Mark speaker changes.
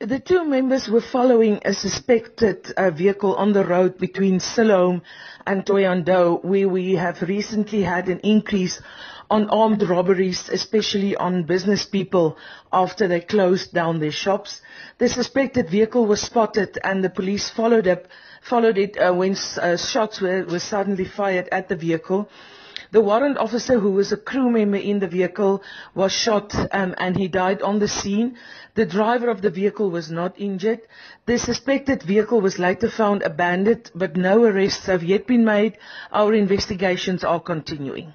Speaker 1: The two members were following a suspected uh, vehicle on the road between Siloam and Thohoyandou, where we have recently had an increase on armed robberies, especially on business people after they closed down their shops. The suspected vehicle was spotted and the police followed up, followed it uh, when uh, shots were, were suddenly fired at the vehicle. The warrant officer, who was a crew member in the vehicle, was shot um, and he died on the scene. The driver of the vehicle was not injured. The suspected vehicle was later found abandoned, but no arrests have yet been made. Our investigations are continuing.